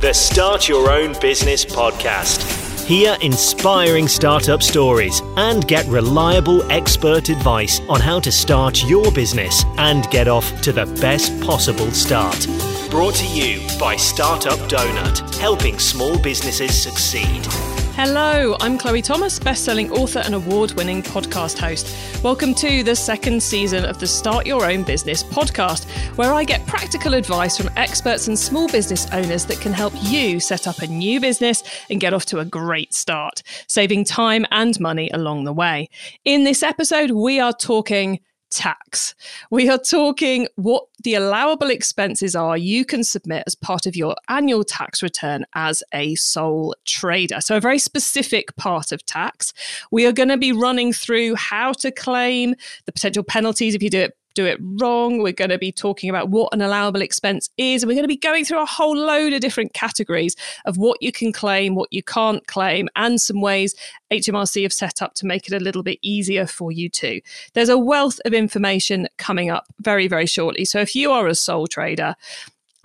the Start Your Own Business podcast. Hear inspiring startup stories and get reliable expert advice on how to start your business and get off to the best possible start. Brought to you by Startup Donut, helping small businesses succeed. Hello, I'm Chloe Thomas, best-selling author and award-winning podcast host. Welcome to the second season of the Start Your Own Business podcast, where I get practical advice from experts and small business owners that can help you set up a new business and get off to a great start, saving time and money along the way. In this episode, we are talking tax. We are talking what the allowable expenses are you can submit as part of your annual tax return as a sole trader. So, a very specific part of tax. We are going to be running through how to claim the potential penalties if you do it do it wrong. We're going to be talking about what an allowable expense is. And we're going to be going through a whole load of different categories of what you can claim, what you can't claim, and some ways HMRC have set up to make it a little bit easier for you too. There's a wealth of information coming up very, very shortly. So if you are a sole trader,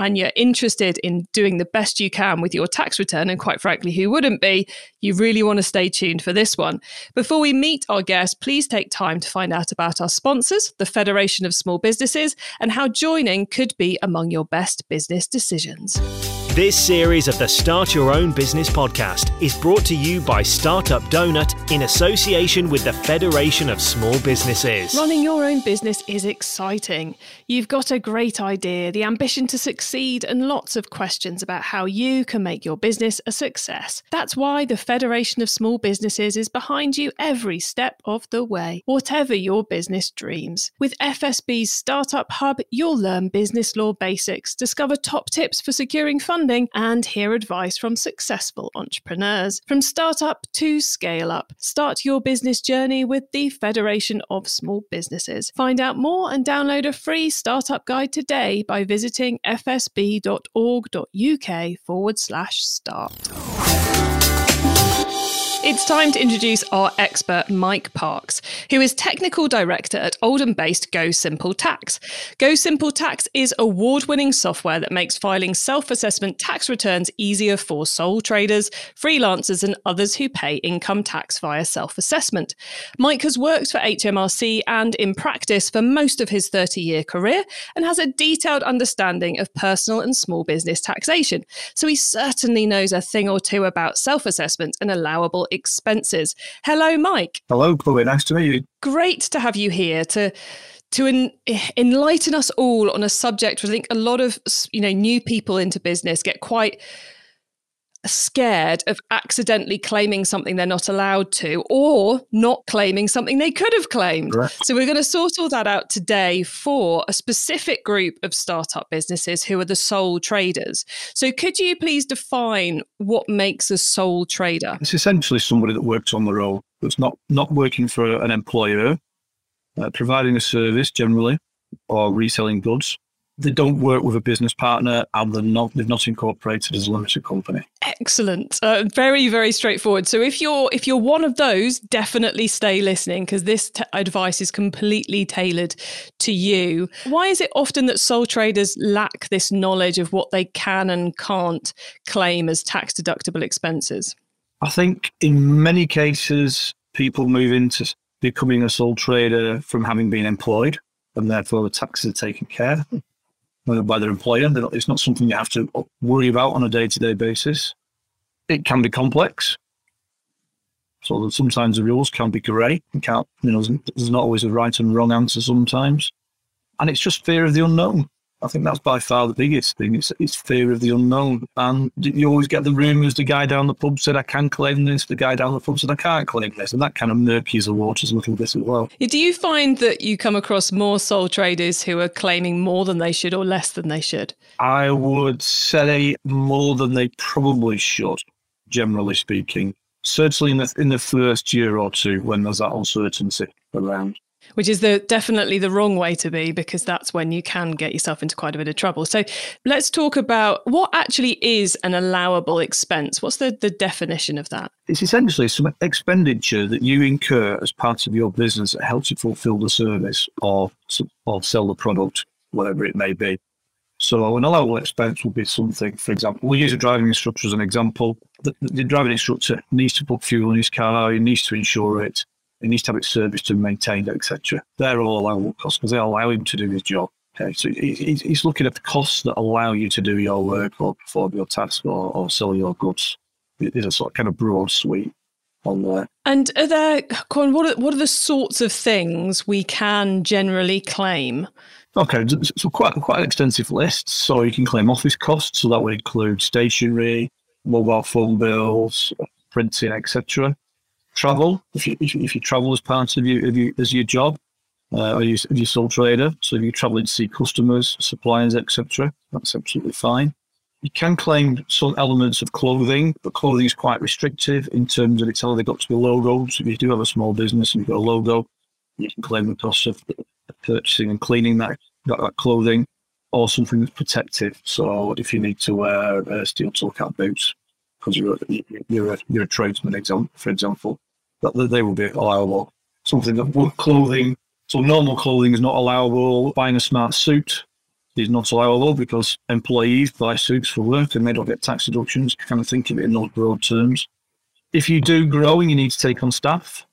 and you're interested in doing the best you can with your tax return, and quite frankly, who wouldn't be, you really want to stay tuned for this one. Before we meet our guest, please take time to find out about our sponsors, the Federation of Small Businesses, and how joining could be among your best business decisions. This series of the Start Your Own Business podcast is brought to you by Startup Donut in association with the Federation of Small Businesses. Running your own business is exciting. You've got a great idea, the ambition to succeed, and lots of questions about how you can make your business a success. That's why the Federation of Small Businesses is behind you every step of the way, whatever your business dreams. With FSB's Startup Hub, you'll learn business law basics, discover top tips for securing funding funding and hear advice from successful entrepreneurs. From startup to scale up, start your business journey with the Federation of Small Businesses. Find out more and download a free startup guide today by visiting fsb.org.uk forward slash start. It's time to introduce our expert, Mike Parks, who is technical director at Oldham based Go Simple Tax. Go Simple Tax is award winning software that makes filing self assessment tax returns easier for sole traders, freelancers, and others who pay income tax via self assessment. Mike has worked for HMRC and in practice for most of his 30 year career and has a detailed understanding of personal and small business taxation. So he certainly knows a thing or two about self assessment and allowable expenses. Hello, Mike. Hello, Chloe. Nice to meet you. Great to have you here to to en- enlighten us all on a subject. I think a lot of you know new people into business get quite scared of accidentally claiming something they're not allowed to or not claiming something they could have claimed. Correct. So we're going to sort all that out today for a specific group of startup businesses who are the sole traders. So could you please define what makes a sole trader? It's essentially somebody that works on their own, that's not not working for an employer, uh, providing a service generally or reselling goods they don't work with a business partner and they're not they've not incorporated as a limited company. Excellent. Uh, very very straightforward. So if you're if you're one of those definitely stay listening because this t- advice is completely tailored to you. Why is it often that sole traders lack this knowledge of what they can and can't claim as tax deductible expenses? I think in many cases people move into becoming a sole trader from having been employed and therefore the taxes are taken care Uh, by their employer. It's not something you have to worry about on a day to day basis. It can be complex. So sometimes the rules can be grey. You can't, you know, there's not always a right and wrong answer sometimes. And it's just fear of the unknown. I think that's by far the biggest thing. It's, it's fear of the unknown. And you always get the rumours the guy down the pub said, I can claim this, the guy down the pub said, I can't claim this. And that kind of murkies the waters a little bit as well. Do you find that you come across more sole traders who are claiming more than they should or less than they should? I would say more than they probably should, generally speaking. Certainly in the, in the first year or two when there's that uncertainty around which is the definitely the wrong way to be because that's when you can get yourself into quite a bit of trouble. So let's talk about what actually is an allowable expense. What's the, the definition of that? It's essentially some expenditure that you incur as part of your business that helps you fulfill the service or or sell the product, whatever it may be. So an allowable expense would be something, for example, we'll use a driving instructor as an example. The, the driving instructor needs to put fuel in his car, he needs to insure it, he needs to have it serviced and maintained, etc. They're all allowable costs because they allow him to do his job. Okay, so he's looking at the costs that allow you to do your work or perform your task or, or sell your goods. There's a sort of kind of broad suite on there. And are there, Con, what are, what are the sorts of things we can generally claim? Okay, so quite quite an extensive list. So you can claim office costs, so that would include stationery, mobile phone bills, printing, etc. Travel, if you, if you, travel as part of your, of your as your job, uh, or you, if you're a sole trader, so if you're traveling to see customers, suppliers, etc., that's absolutely fine. You can claim some elements of clothing, but clothing is quite restrictive in terms of it's only got to be logos. If you do have a small business and you've got a logo, you can claim the cost of purchasing and cleaning that, that, that clothing or something that's protective. So if you need to wear uh, steel toe cap boots because you're a, you're a, you're a tradesman, for example, that they will be allowable. Something that clothing, so normal clothing is not allowable. Buying a smart suit is not allowable because employees buy suits for work and they don't get tax deductions. Kind of think of it in those broad terms. If you do grow and you need to take on staff,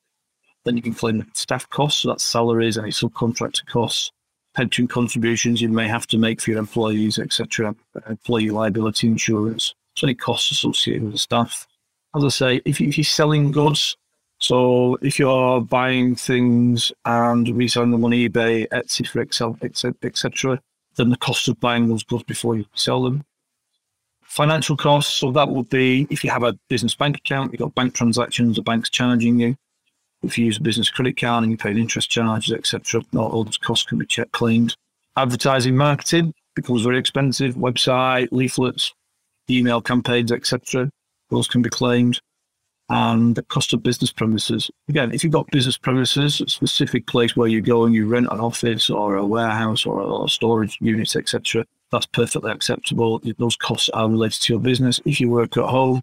then you can claim the staff costs, so that's salaries, any subcontractor costs, pension contributions you may have to make for your employees, etc., employee liability insurance, any costs associated with staff. As I say, if, if you're selling goods, so if you're buying things and reselling them on eBay, Etsy, for Excel, etc., then the cost of buying those goods before you sell them. Financial costs, so that would be if you have a business bank account, you've got bank transactions, the bank's charging you if you use a business credit card and you pay interest charges, etc., all those costs can be check claimed. Advertising marketing becomes very expensive. Website, leaflets, email campaigns, etc. Those can be claimed. And the cost of business premises. Again, if you've got business premises, a specific place where you go and you rent an office or a warehouse or a storage unit, etc., that's perfectly acceptable. Those costs are related to your business. If you work at home,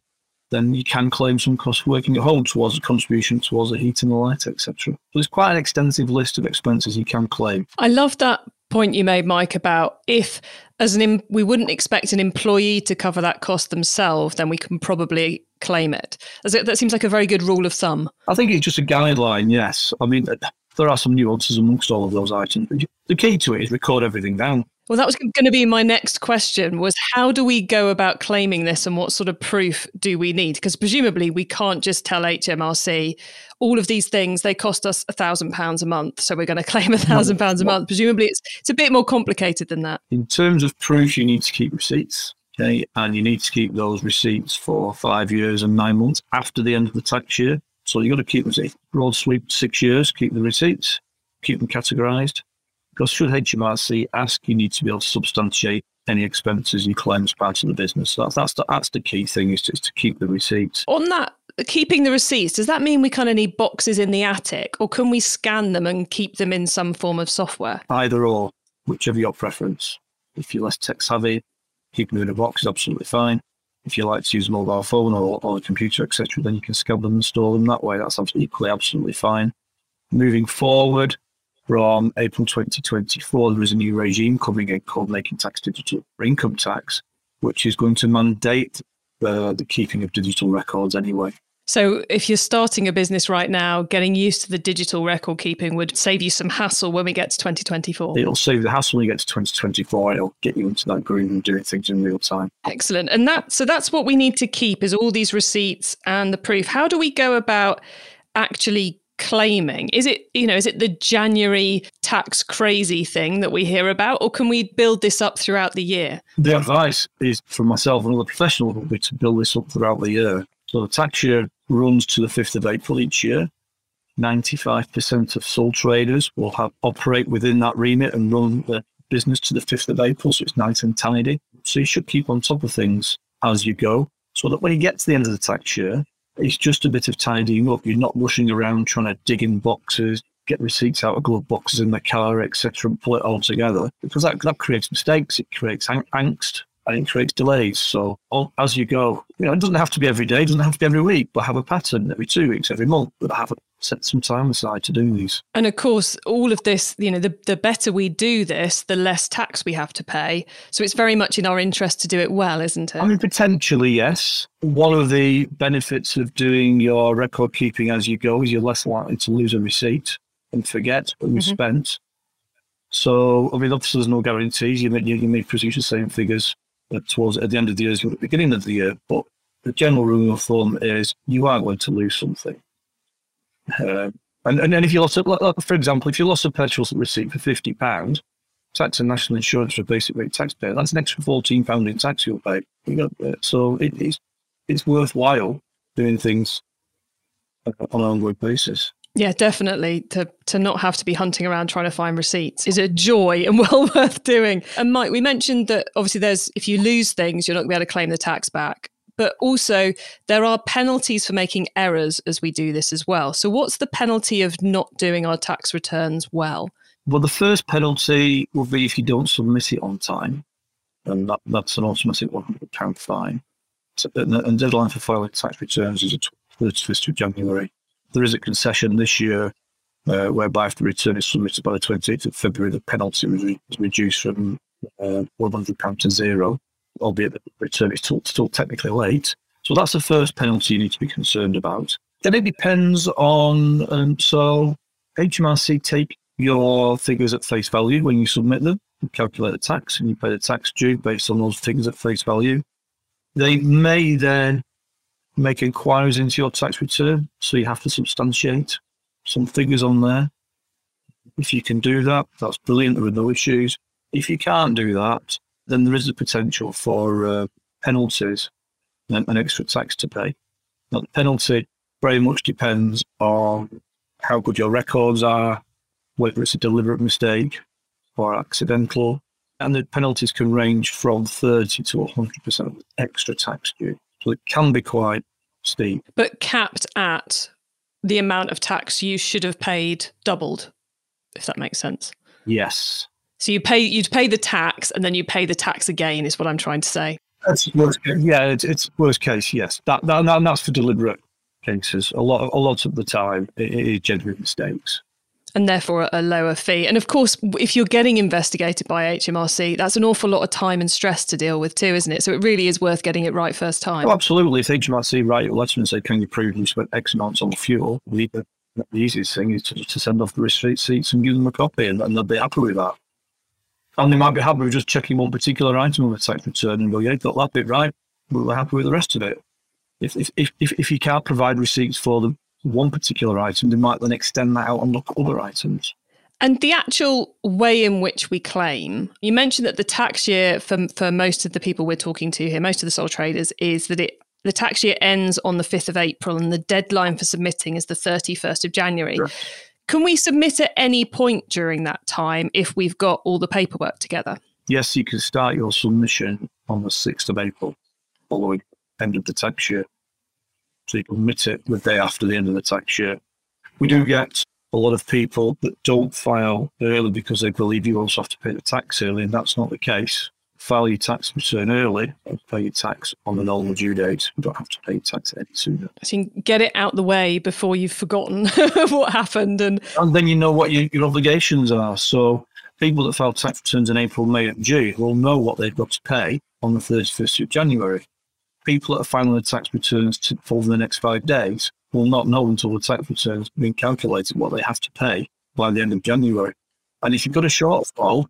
then you can claim some costs working at home towards a contribution towards the heat and the light, etc. So there's quite an extensive list of expenses you can claim. I love that point you made, Mike, about if as an em- we wouldn't expect an employee to cover that cost themselves, then we can probably claim it. it. That seems like a very good rule of thumb. I think it's just a guideline. Yes, I mean there are some nuances amongst all of those items. The key to it is record everything down. Well, that was going to be my next question was how do we go about claiming this and what sort of proof do we need? Because presumably we can't just tell HMRC all of these things, they cost us a thousand pounds a month. So we're going to claim a thousand pounds a month. Presumably it's, it's a bit more complicated than that. In terms of proof, you need to keep receipts. Okay. And you need to keep those receipts for five years and nine months after the end of the tax year. So you've got to keep them, broad sweep, six years, keep the receipts, keep them categorized. Because should HMRC ask, you need to be able to substantiate any expenses you claim as part of the business. So that's, that's, the, that's the key thing is to, is to keep the receipts. On that, keeping the receipts, does that mean we kind of need boxes in the attic or can we scan them and keep them in some form of software? Either or, whichever your preference. If you're less tech savvy, keeping them in a box is absolutely fine. If you like to use a mobile phone or, or a computer, etc., then you can scan them and store them that way. That's equally absolutely fine. Moving forward, from April 2024, there is a new regime coming in called Making Tax Digital Income Tax, which is going to mandate the, the keeping of digital records anyway. So, if you're starting a business right now, getting used to the digital record keeping would save you some hassle when we get to 2024. It'll save the hassle when you get to 2024. It'll get you into that groove and doing things in real time. Excellent. And that so that's what we need to keep is all these receipts and the proof. How do we go about actually claiming? Is it, you know, is it the January tax crazy thing that we hear about, or can we build this up throughout the year? The advice is from myself and other professionals be to build this up throughout the year. So the tax year runs to the 5th of April each year. 95% of sole traders will have operate within that remit and run the business to the 5th of April. So it's nice and tidy. So you should keep on top of things as you go so that when you get to the end of the tax year, it's just a bit of tidying up. You're not rushing around trying to dig in boxes, get receipts out of glove boxes in the car, etc., and pull it all together because that, that creates mistakes, it creates ang- angst, and it creates delays. So all, as you go, you know, it doesn't have to be every day, it doesn't have to be every week, but have a pattern every two weeks, every month, but have a set some time aside to do these. And of course, all of this, you know, the, the better we do this, the less tax we have to pay. So it's very much in our interest to do it well, isn't it? I mean, potentially, yes. One of the benefits of doing your record keeping as you go is you're less likely to lose a receipt and forget what you mm-hmm. spent. So, I mean, obviously, there's no guarantees. You may, you may produce the same figures that towards at the end of the year as at the beginning of the year, but the general rule of thumb is you are going to lose something. Uh, and, and then if you lost, a, for example, if you lost a petrol receipt for fifty pounds, tax and national insurance for a basic rate taxpayer, that's an extra fourteen pound in tax you'll pay. Uh, so it is it's worthwhile doing things on an ongoing basis. Yeah, definitely. To to not have to be hunting around trying to find receipts is a joy and well worth doing. And Mike, we mentioned that obviously there's if you lose things, you're not going to be able to claim the tax back but also there are penalties for making errors as we do this as well. So, what's the penalty of not doing our tax returns well? Well, the first penalty will be if you don't submit it on time, and that, that's an automatic £100 fine. So, and the deadline for filing tax returns is the 31st of January. There is a concession this year uh, whereby if the return is submitted by the 28th of February, the penalty is reduced from uh, £100 to zero albeit the return is still, still technically late. So that's the first penalty you need to be concerned about. Then it depends on, um, so HMRC take your figures at face value when you submit them, you calculate the tax, and you pay the tax due based on those figures at face value. They may then make inquiries into your tax return, so you have to substantiate some figures on there. If you can do that, that's brilliant. There are no issues. If you can't do that, then there is a potential for uh, penalties and, and, extra tax to pay. Now, the penalty very much depends on how good your records are, whether it's a deliberate mistake or accidental. And the penalties can range from 30 to 100% extra tax due. So it can be quite steep. But capped at the amount of tax you should have paid doubled, if that makes sense. Yes. So you pay you'd pay the tax and then you pay the tax again is what I'm trying to say. That's worst case. Yeah, it's, it's worst case. Yes, that, that, that that's for deliberate cases. A lot a lot of the time it, it is genuine mistakes. And therefore a lower fee. And of course, if you're getting investigated by HMRC, that's an awful lot of time and stress to deal with too, isn't it? So it really is worth getting it right first time. Oh, absolutely. If HMRC write a letter and say, "Can you prove you spent X amounts on fuel?" The, the easiest thing is to, to send off the receipts and give them a copy, and, and they'll be happy with that. And they might be happy with just checking one particular item on the tax return and go, yeah, got that bit right. We're happy with the rest of it. If, if, if, if you can't provide receipts for them, one particular item, they might then extend that out and look at other items. And the actual way in which we claim, you mentioned that the tax year for, for most of the people we're talking to here, most of the sole traders, is that it the tax year ends on the 5th of April and the deadline for submitting is the 31st of January. Sure. Can we submit at any point during that time if we've got all the paperwork together? Yes, you can start your submission on the 6th of April, following end of the tax year. So you can submit it the day after the end of the tax year. We do get a lot of people that don't file early because they believe you also have to pay the tax early, and that's not the case file your tax return early and pay your tax on the normal due date. You don't have to pay your tax any sooner. So you can get it out the way before you've forgotten what happened. And and then you know what your, your obligations are. So people that file tax returns in April, May, and June will know what they've got to pay on the 31st of January. People that are filing their tax returns to, for the next five days will not know until the tax returns have been calculated what they have to pay by the end of January. And if you've got a shortfall,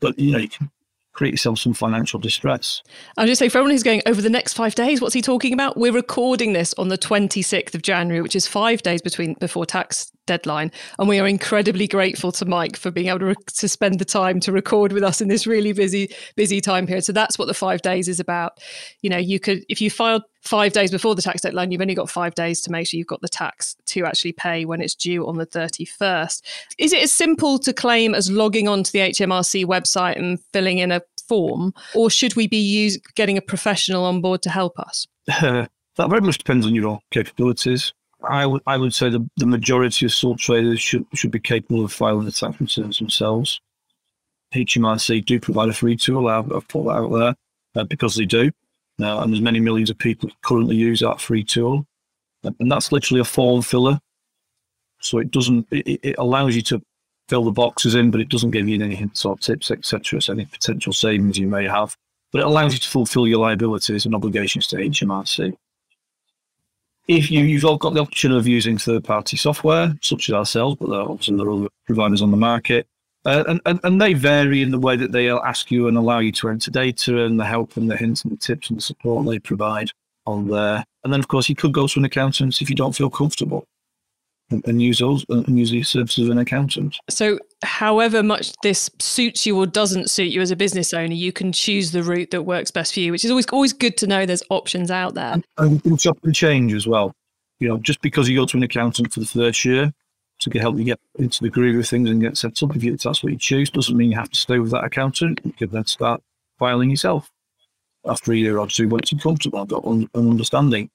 but you know, you can create yourself some financial distress. I'll just say for everyone who's going over the next five days, what's he talking about? We're recording this on the 26th of January, which is five days between before tax deadline. And we are incredibly grateful to Mike for being able to, to spend the time to record with us in this really busy, busy time period. So that's what the five days is about. You know, you could, if you filed five days before the tax deadline, you've only got five days to make sure you've got the tax to actually pay when it's due on the 31st. Is it as simple to claim as logging onto the HMRC website and filling in a form, or should we be use, getting a professional on board to help us? that very much depends on your capabilities. I would I would say the, the majority of sole traders should should be capable of filing the tax returns themselves. HMRC do provide a free tool. I've, put that out there uh, because they do. And there's many millions of people currently use that free tool, and that's literally a form filler. So it doesn't. It, it allows you to fill the boxes in, but it doesn't give you any hints or tips, etc. So any potential savings you may have, but it allows you to fulfil your liabilities and obligations to HMRC. If you, you've all got the option of using third-party software, such as ourselves, but there are obviously there are other providers on the market, uh, and, and, and they vary in the way that they'll ask you and allow you to enter data and the help and the hints and the tips and the support they provide on there. And then, of course, you could go to an accountant if you don't feel comfortable and, use those and use the services of an accountant. So, however much this suits you or doesn't suit you as a business owner, you can choose the route that works best for you, which is always always good to know. There's options out there, and, and can chop and change as well. You know, just because you go to an accountant for the first year to help you get into the groove of things and get set up, if, you, if that's what you choose, doesn't mean you have to stay with that accountant. You can then start filing yourself after a year or two once you're comfortable, and got an understanding.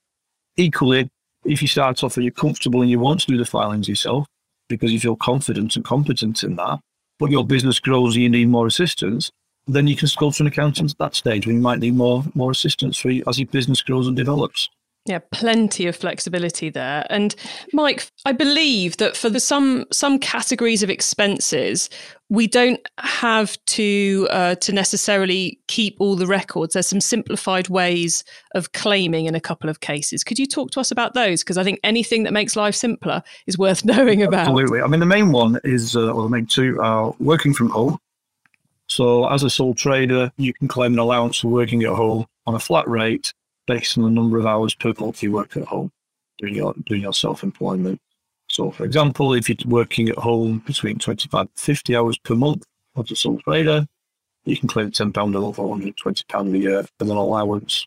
Equally, if you start off and you're comfortable and you want to do the filings yourself because you feel confident and competent in that, but your business grows and you need more assistance, then you can go to an accountant at that stage when you might need more more assistance for you as your business grows and develops. Yeah, plenty of flexibility there. And Mike, I believe that for the some some categories of expenses, we don't have to uh, to necessarily keep all the records. There's some simplified ways of claiming in a couple of cases. Could you talk to us about those? Because I think anything that makes life simpler is worth knowing about. Absolutely. I mean, the main one is, uh, or the main two are working from home. So, as a sole trader, you can claim an allowance for working at home on a flat rate based on the number of hours per month you work at home doing your doing your self employment. So, for example, if you're working at home between 25 and 50 hours per month as a sole trader, you can claim £10 a month or £120 a year and an allowance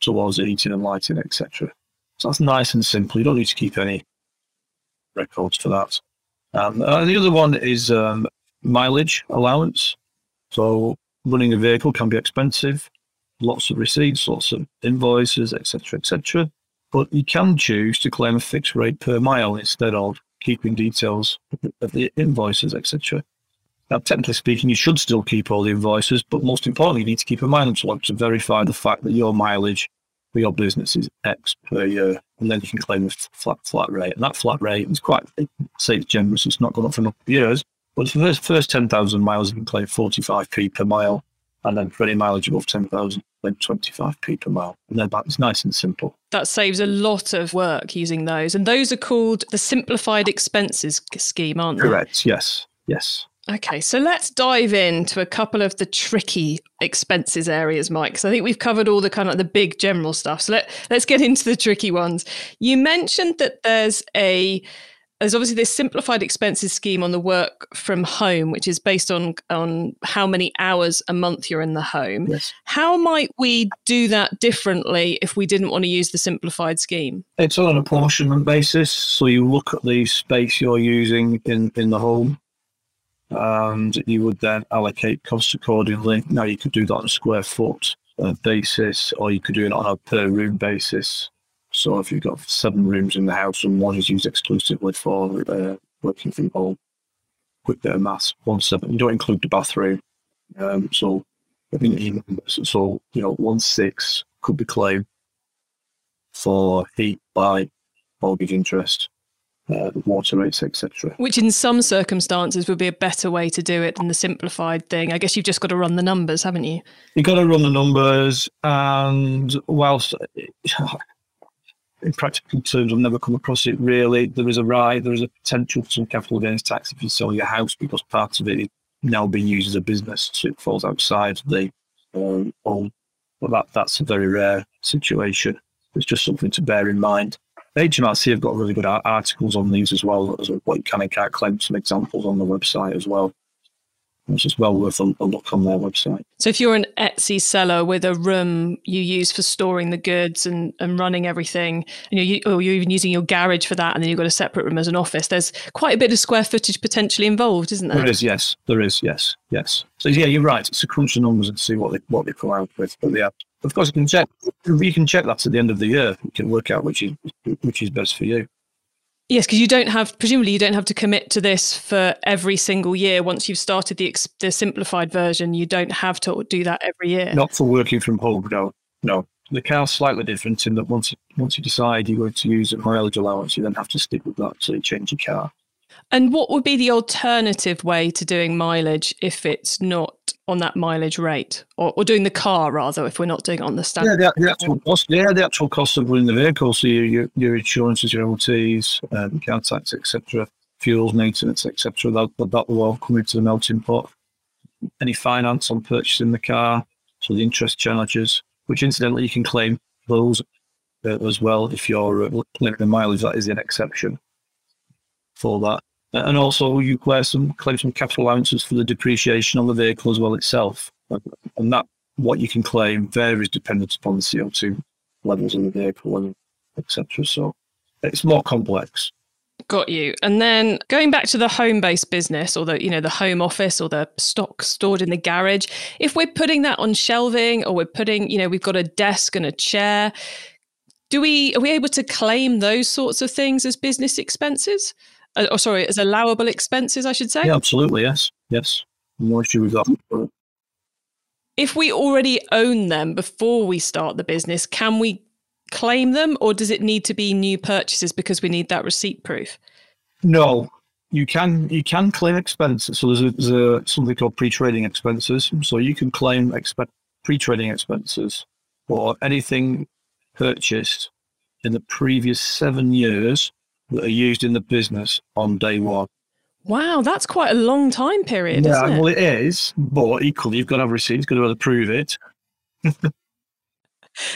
towards eating and lighting, etc. So that's nice and simple. You don't need to keep any records for that. Um, uh, the other one is um, mileage allowance. So running a vehicle can be expensive lots of receipts, lots of invoices, etc., etc. But you can choose to claim a fixed rate per mile instead of keeping details of the invoices, etc. Now, technically speaking, you should still keep all the invoices, but most importantly, you need to keep a mileage log to verify the fact that your mileage for your business is X per year, and then you can claim a flat flat rate. And that flat rate is quite, say it's generous, it's not gone up for enough years, but for the first, first 10,000 miles, you can claim 45p per mile and then for any mileage above 10,000, then 25p per mile. And then it's nice and simple. That saves a lot of work using those. And those are called the Simplified Expenses Scheme, aren't they? Correct, yes, yes. Okay, so let's dive into a couple of the tricky expenses areas, Mike. Because I think we've covered all the kind of the big general stuff. So let, let's get into the tricky ones. You mentioned that there's a there's obviously this simplified expenses scheme on the work from home, which is based on on how many hours a month you're in the home. Yes. How might we do that differently if we didn't want to use the simplified scheme? It's on an apportionment basis. So you look at the space you're using in, in the home and you would then allocate costs accordingly. Now you could do that on a square foot uh, basis or you could do it on a per room basis. So if you've got seven rooms in the house and one is used exclusively for uh, working from home, quick bit of maths, one seven. You don't include the bathroom. Um, so I think so you know one six could be claimed for heat by mortgage interest, uh, water rates, etc. Which in some circumstances would be a better way to do it than the simplified thing. I guess you've just got to run the numbers, haven't you? You've got to run the numbers, and whilst in practical terms, I've never come across it really. There is a right, there is a potential for some capital gains tax if you sell your house because part of it is now being used as a business, so it falls outside the um, home. But that, that's a very rare situation. It's just something to bear in mind. HMRC have got really good articles on these as well, as what you can and can't claim, some examples on the website as well which is well worth a, a, look on their website. So, if you're an Etsy seller with a room you use for storing the goods and, and running everything, and you're, or you're even using your garage for that, and then you've got a separate room as an office, there's quite a bit of square footage potentially involved, isn't there? There is, yes. There is, yes, yes. So, yeah, you're right. It's a crunch the numbers and see what they what they come out with. But yeah, of course, you can check. You can check that at the end of the year. You can work out which is which is best for you. Yes, because you don't have presumably you don't have to commit to this for every single year. Once you've started the the simplified version, you don't have to do that every year. Not for working from home, no, no. The car's slightly different in that once once you decide you're going to use a mileage allowance, you then have to stick with that until you change your car. And what would be the alternative way to doing mileage if it's not on that mileage rate, or, or doing the car rather, if we're not doing it on the standard? Yeah, the, the actual cost. Yeah, the actual cost of running the vehicle. So your your, your insurances, your MOTs, um, car tax, etc., fuels, maintenance, etc. That that will all come into the melting pot. Any finance on purchasing the car, so the interest charges, which incidentally you can claim those uh, as well if you're uh, claiming the mileage. That is an exception for that. Uh, and also, you claim some claim some capital allowances for the depreciation on the vehicle as well itself, and that what you can claim varies dependent upon the CO2 levels in the vehicle and etc. So it's more complex. Got you. And then going back to the home-based business or the you know the home office or the stock stored in the garage, if we're putting that on shelving or we're putting, you know, we've got a desk and a chair, do we are we able to claim those sorts of things as business expenses? Uh, or sorry, as allowable expenses, I should say? Yeah, absolutely. Yes. Yes. No issue with that. If we already own them before we start the business, can we claim them or does it need to be new purchases because we need that receipt proof? No, you can you can claim expenses. So there's, a, there's a, something called pre-trading expenses. So you can claim exp- pre-trading expenses for anything purchased in the previous seven years that are used in the business on day one. Wow, that's quite a long time period, yeah, isn't it? well, it is, but equally, you've got to have receipts, got to be able to prove it.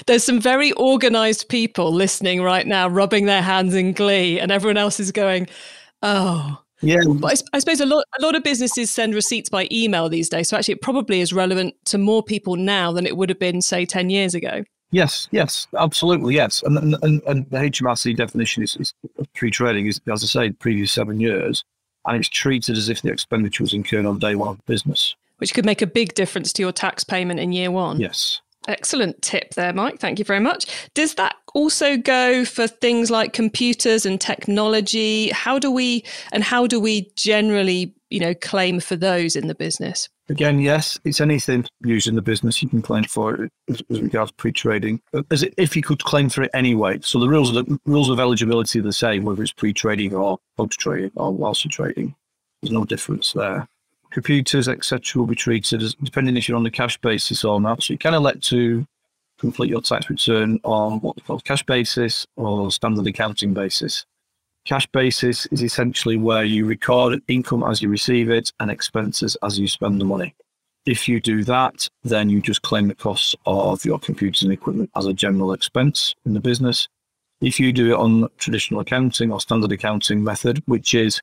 There's some very organized people listening right now, rubbing their hands in glee, and everyone else is going, oh. Yeah. But I, I suppose a lot, a lot of businesses send receipts by email these days. So actually, it probably is relevant to more people now than it would have been, say, 10 years ago. Yes, yes, absolutely, yes. And and, and the HMRC definition is, is pre-trading is, as I say, previous seven years, and it's treated as if the expenditure was incurred on day one of business. Which could make a big difference to your tax payment in year one. Yes. Excellent tip there, Mike. Thank you very much. Does that also go for things like computers and technology? How do we and how do we generally, you know, claim for those in the business? Again, yes, it's anything used in the business you can claim for as, as regards pre-trading, uh, as if you could claim for it anyway. So the rules of the rules of eligibility are the same, whether it's pre-trading or post-trading or whilst you're trading. There's no difference there. Computers, etc., will be treated as depending if you're on the cash basis or not. So you can elect to complete your tax return on what they call cash basis or standard accounting basis. Cash basis is essentially where you record income as you receive it and expenses as you spend the money. If you do that, then you just claim the costs of your computers and equipment as a general expense in the business. If you do it on traditional accounting or standard accounting method, which is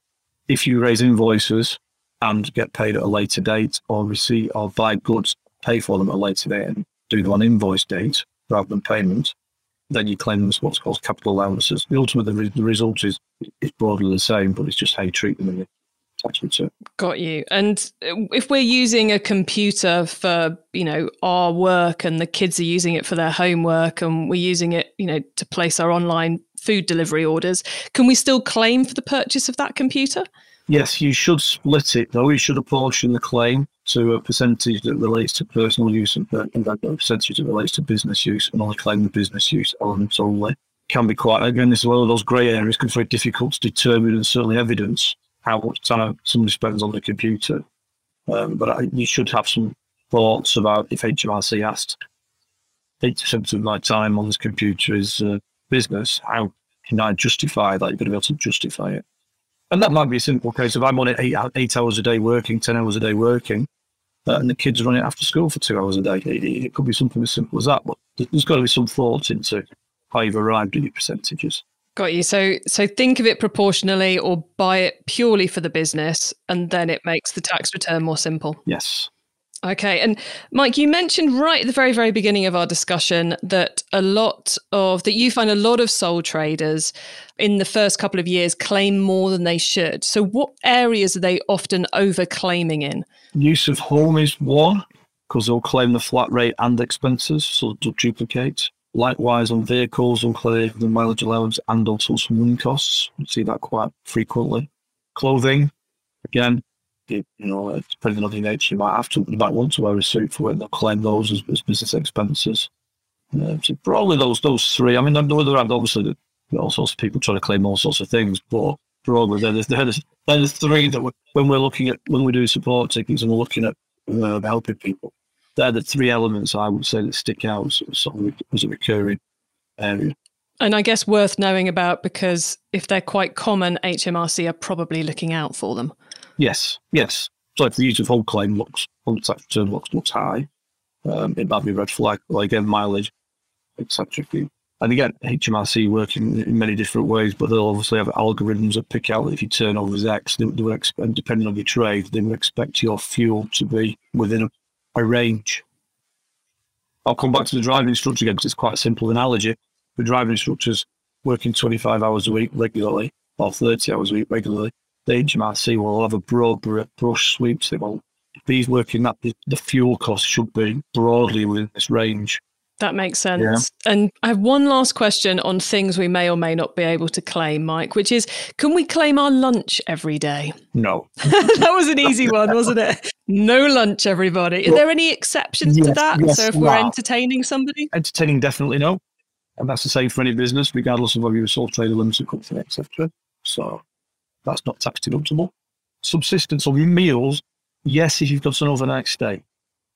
if you raise invoices Um, and get paid at a later date or receive or buy goods, pay for them at a later date and do them on invoice date rather than payment, then you claim them as what's called capital allowances. The ultimate the, the result is is broadly the same, but it's just how you treat them in the tax return. Got you. And if we're using a computer for you know our work, and the kids are using it for their homework, and we're using it you know to place our online food delivery orders, can we still claim for the purchase of that computer? Yes, you should split it though. You should apportion the claim to a percentage that relates to personal use and, a percentage that relates to business use, and only claim the business use elements only. Can be quite again. This is one of those grey areas. Can be very difficult to determine and certainly evidence how much time somebody spends on the computer. Um, but I, you should have some thoughts about if HMRC asked eight percent of my time on this computer is uh, business. How can I justify that? You've got to be able to justify it. And that might be a simple case. If I'm on it eight, eight hours a day working, 10 hours a day working, uh, and the kids run it after school for two hours a day, it, it, could be something as simple as that. But there's got to be some thought into how you've arrived at your percentages. Got you. So so think of it proportionally or buy it purely for the business and then it makes the tax return more simple. Yes. Okay. And Mike, you mentioned right at the very, very beginning of our discussion that a lot of that you find a lot of sole traders in the first couple of years claim more than they should. So what areas are they often over claiming in? Use of home is one, because they'll claim the flat rate and expenses, so they'll duplicate. Likewise, on vehicles, they'll claim the mileage allowance and also some running costs. We see that quite frequently. Clothing, again, you know, depending on the nature, you might have to, you might want to wear a suit for it. They'll claim those as, as business expenses. Uh, so probably those those three. I mean, on the other hand, obviously, all sorts of people trying to claim all sorts of things, but broadly, they're the, they're the, they're the three that we're, when we're looking at when we do support tickets and we're looking at uh, helping people. They're the three elements I would say that stick out as, sort as a recurring area. And I guess worth knowing about because if they're quite common, HMRC are probably looking out for them. Yes, yes. So if the use of whole claim looks, tax return looks, looks high, um, it might be red flag, like again, mileage, etc. And again, HMRC working in, many different ways, but they'll obviously have algorithms that pick out if your turnover is X, they, they will expect, depending on your trade, they will expect your fuel to be within a, a range. I'll come back to the driving instructor again because it's quite a simple analogy. The driving instructors working 25 hours a week regularly, or 30 hours a week regularly, the HMRC will have a broad brush sweep. So, well, he's working that, the fuel cost should be broadly within this range. That makes sense. Yeah. And I have one last question on things we may or may not be able to claim, Mike, which is can we claim our lunch every day? No. that was an easy one, wasn't it? No lunch, everybody. Are there any exceptions yes, to that? Yes, so if we're entertaining somebody? Entertaining, definitely no. And that's the same for any business, regardless of whether you're a sole trader, limited company, etc. So that's not tax deductible. Subsistence or meals, yes, if you've got an overnight stay.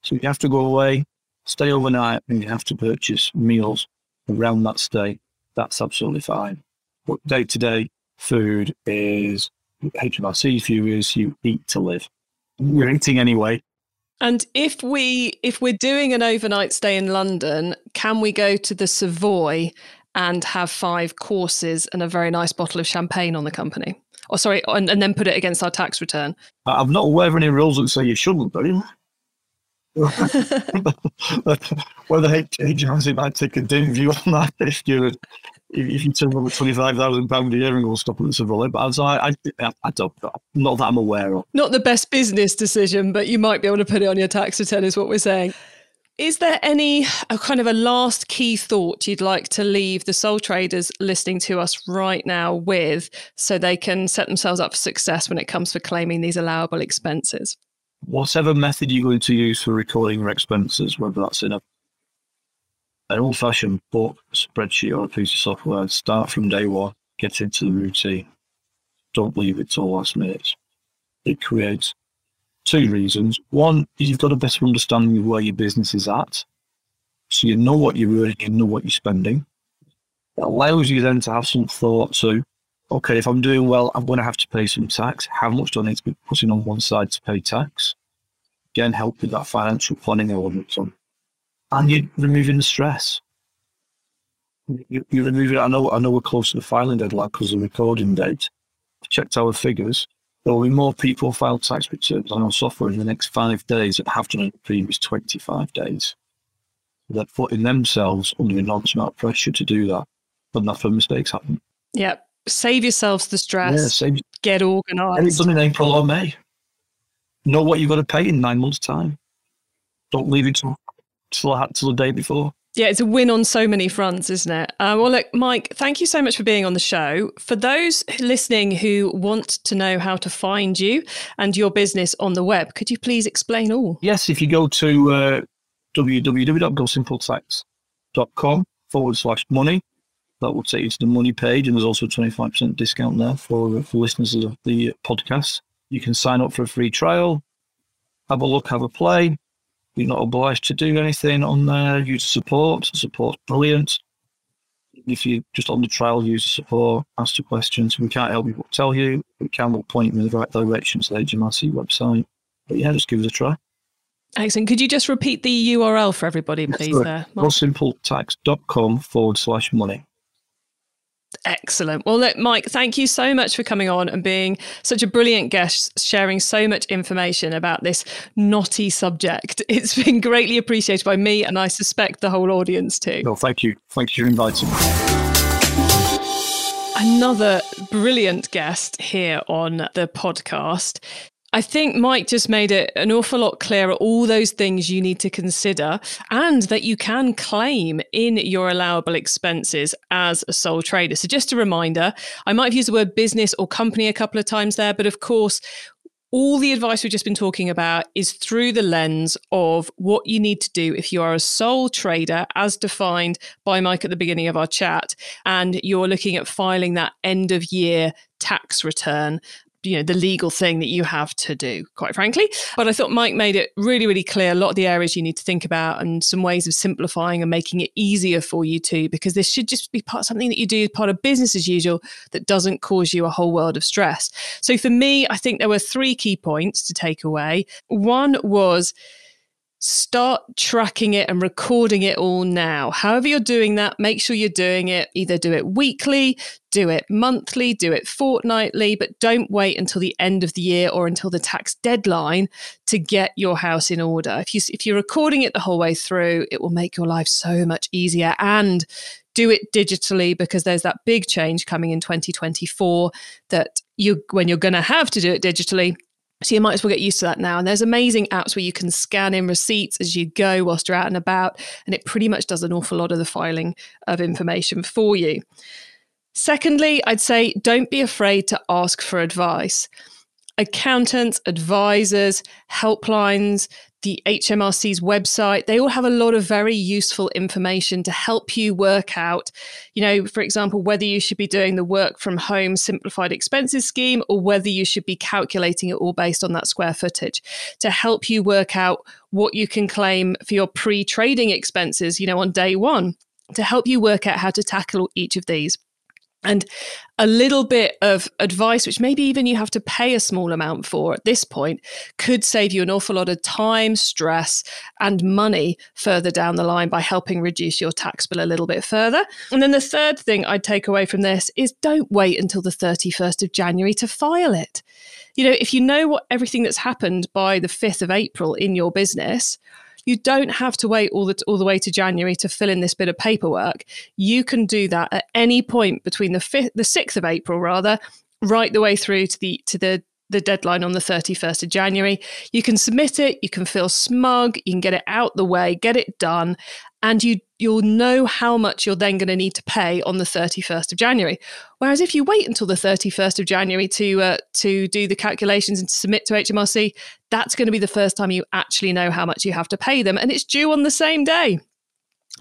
So you have to go away, stay overnight and you have to purchase meals around that stay, that's absolutely fine. But day to day food is HMRC view is you eat to live. You're eating anyway. And if we if we're doing an overnight stay in London, can we go to the Savoy and have five courses and a very nice bottle of champagne on the company? Or sorry, and, and then put it against our tax return. I'm not aware of any rules that say you shouldn't, do Whether HMRC might take a dim view on that if you if you turn over twenty five thousand pound a year and go stop at the Savoy, but I, I, I don't, not that I'm aware of. Not the best business decision, but you might be able to put it on your tax return, is what we're saying. Is there any a kind of a last key thought you'd like to leave the sole traders listening to us right now with, so they can set themselves up for success when it comes for claiming these allowable expenses? whatever method you're going to use for recording your expenses, whether that's in a an old fashioned book, spreadsheet, or a piece of software, start from day one, get into the routine. Don't leave it till last minute. It creates two reasons. One is you've got a better understanding of where your business is at. So you know what you're earning, you know what you're spending. It allows you then to have some thought to okay, if I'm doing well, I'm going to have to pay some tax. How much do I need to be putting on one side to pay tax? Again, help with that financial planning element. On. And you're removing the stress. You, you're removing, I know, I know we're close to the filing deadline because of the recording date. Checked our figures. There will be more people file tax returns on our software in the next five days that have done in the previous 25 days. They're putting themselves under enormous amount of pressure to do that, but that's where mistakes happen. Yep save yourselves the stress. Yeah, save, get organised. And it's done in April or May. Know what you've got to pay in nine months' time. Don't leave it till, till, till the day before. Yeah, it's a win on so many fronts, isn't it? Uh, well, look, Mike, thank you so much for being on the show. For those listening who want to know how to find you and your business on the web, could you please explain all? Yes, if you go to uh, forward slash money, that will take you to the money page, and there's also a 25% discount there for, for listeners of the podcast. You can sign up for a free trial, have a look, have a play. You're not obliged to do anything on there. Use support. Support's brilliant. If you're just on the trial, use support, ask the questions. We can't help you but tell you. We can but point you in the right direction to the HMRC website. But yeah, just give us a try. Excellent. Could you just repeat the URL for everybody, please? Yes, there, GoSimpleTax.com forward slash money. Excellent. Well, look, Mike, thank you so much for coming on and being such a brilliant guest, sharing so much information about this knotty subject. It's been greatly appreciated by me, and I suspect the whole audience too. Well, thank you. Thank you for inviting me. Another brilliant guest here on the podcast. I think Mike just made it an awful lot clearer all those things you need to consider and that you can claim in your allowable expenses as a sole trader. So, just a reminder, I might have used the word business or company a couple of times there, but of course, all the advice we've just been talking about is through the lens of what you need to do if you are a sole trader, as defined by Mike at the beginning of our chat, and you're looking at filing that end of year tax return you know the legal thing that you have to do quite frankly. But i thought mike made it really really clear a lot of the areas you need to think about and some ways of simplifying and making it easier for you too because this should just be part something that you do as part of business as usual that doesn't cause you a whole world of stress. So for me i think there were three key points to take away. One was start tracking it and recording it all now. However, you're doing that, make sure you're doing it. Either do it weekly, do it monthly, do it fortnightly, but don't wait until the end of the year or until the tax deadline to get your house in order. If you if you're recording it the whole way through, it will make your life so much easier and do it digitally because there's that big change coming in 2024 that you when you're going to have to do it digitally so you might as well get used to that now. And there's amazing apps where you can scan in receipts as you go whilst you're out and about. And it pretty much does an awful lot of the filing of information for you. Secondly, I'd say don't be afraid to ask for advice. Accountants, advisors, helplines, the HMRC's website. They all have a lot of very useful information to help you work out, you know, for example, whether you should be doing the work from home simplified expenses scheme or whether you should be calculating it all based on that square footage to help you work out what you can claim for your pre trading expenses, you know, on day one to help you work out how to tackle each of these. And a little bit of advice, which maybe even you have to pay a small amount for at this point, could save you an awful lot of time, stress, and money further down the line by helping reduce your tax bill a little bit further. And then the third thing I'd take away from this is don't wait until the 31st of January to file it. You know, if you know what everything that's happened by the 5th of April in your business, you don't have to wait all the all the way to January to fill in this bit of paperwork. You can do that at any point between the fifth, the sixth of April, rather, right the way through to the to the the deadline on the 31st of January. You can submit it, you can feel smug, you can get it out the way, get it done, and you you'll know how much you're then going to need to pay on the 31st of January. Whereas if you wait until the 31st of January to uh, to do the calculations and to submit to HMRC, that's going to be the first time you actually know how much you have to pay them, and it's due on the same day.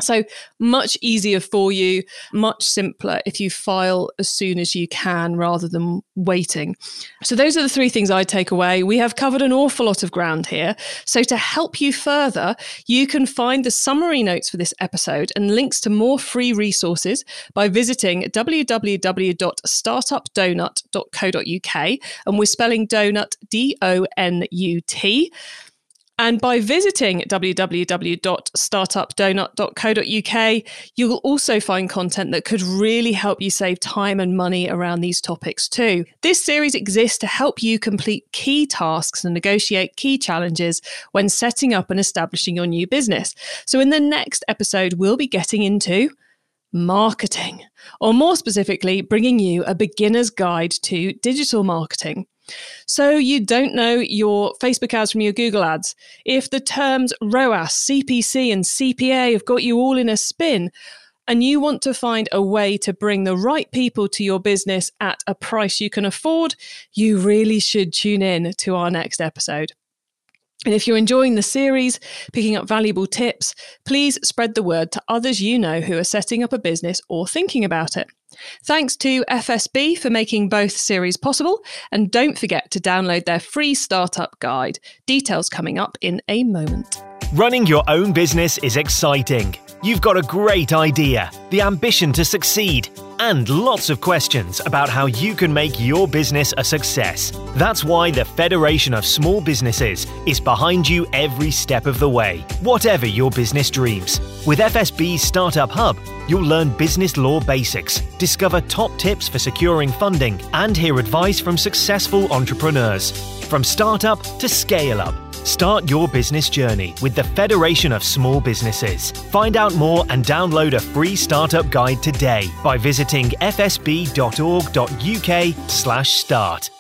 So much easier for you, much simpler if you file as soon as you can rather than waiting. So those are the three things I take away. We have covered an awful lot of ground here. So to help you further, you can find the summary notes for this episode and links to more free resources by visiting www.startupdonut.co.uk and we're spelling donut D O N U T. And by visiting www.startupdonut.co.uk, you'll also find content that could really help you save time and money around these topics too. This series exists to help you complete key tasks and negotiate key challenges when setting up and establishing your new business. So, in the next episode, we'll be getting into marketing, or more specifically, bringing you a beginner's guide to digital marketing. So you don't know your Facebook ads from your Google ads. If the terms ROAS, CPC, and CPA have got you all in a spin, and you want to find a way to bring the right people to your business at a price you can afford, you really should tune in to our next episode. And if you're enjoying the series, picking up valuable tips, please spread the word to others you know who are setting up a business or thinking about it. Thanks to FSB for making both series possible, and don't forget to download their free startup guide. Details coming up in a moment. Running your own business is exciting. You've got a great idea, the ambition to succeed, and lots of questions about how you can make your business a success. That's why the Federation of Small Businesses is behind you every step of the way, whatever your business dreams. With FSB's Startup Hub, you'll learn business law basics, discover top tips for securing funding, and hear advice from successful entrepreneurs. From startup to scale up. Start your business journey with the Federation of Small Businesses. Find out more and download a free startup guide today by visiting fsb.org.uk/start.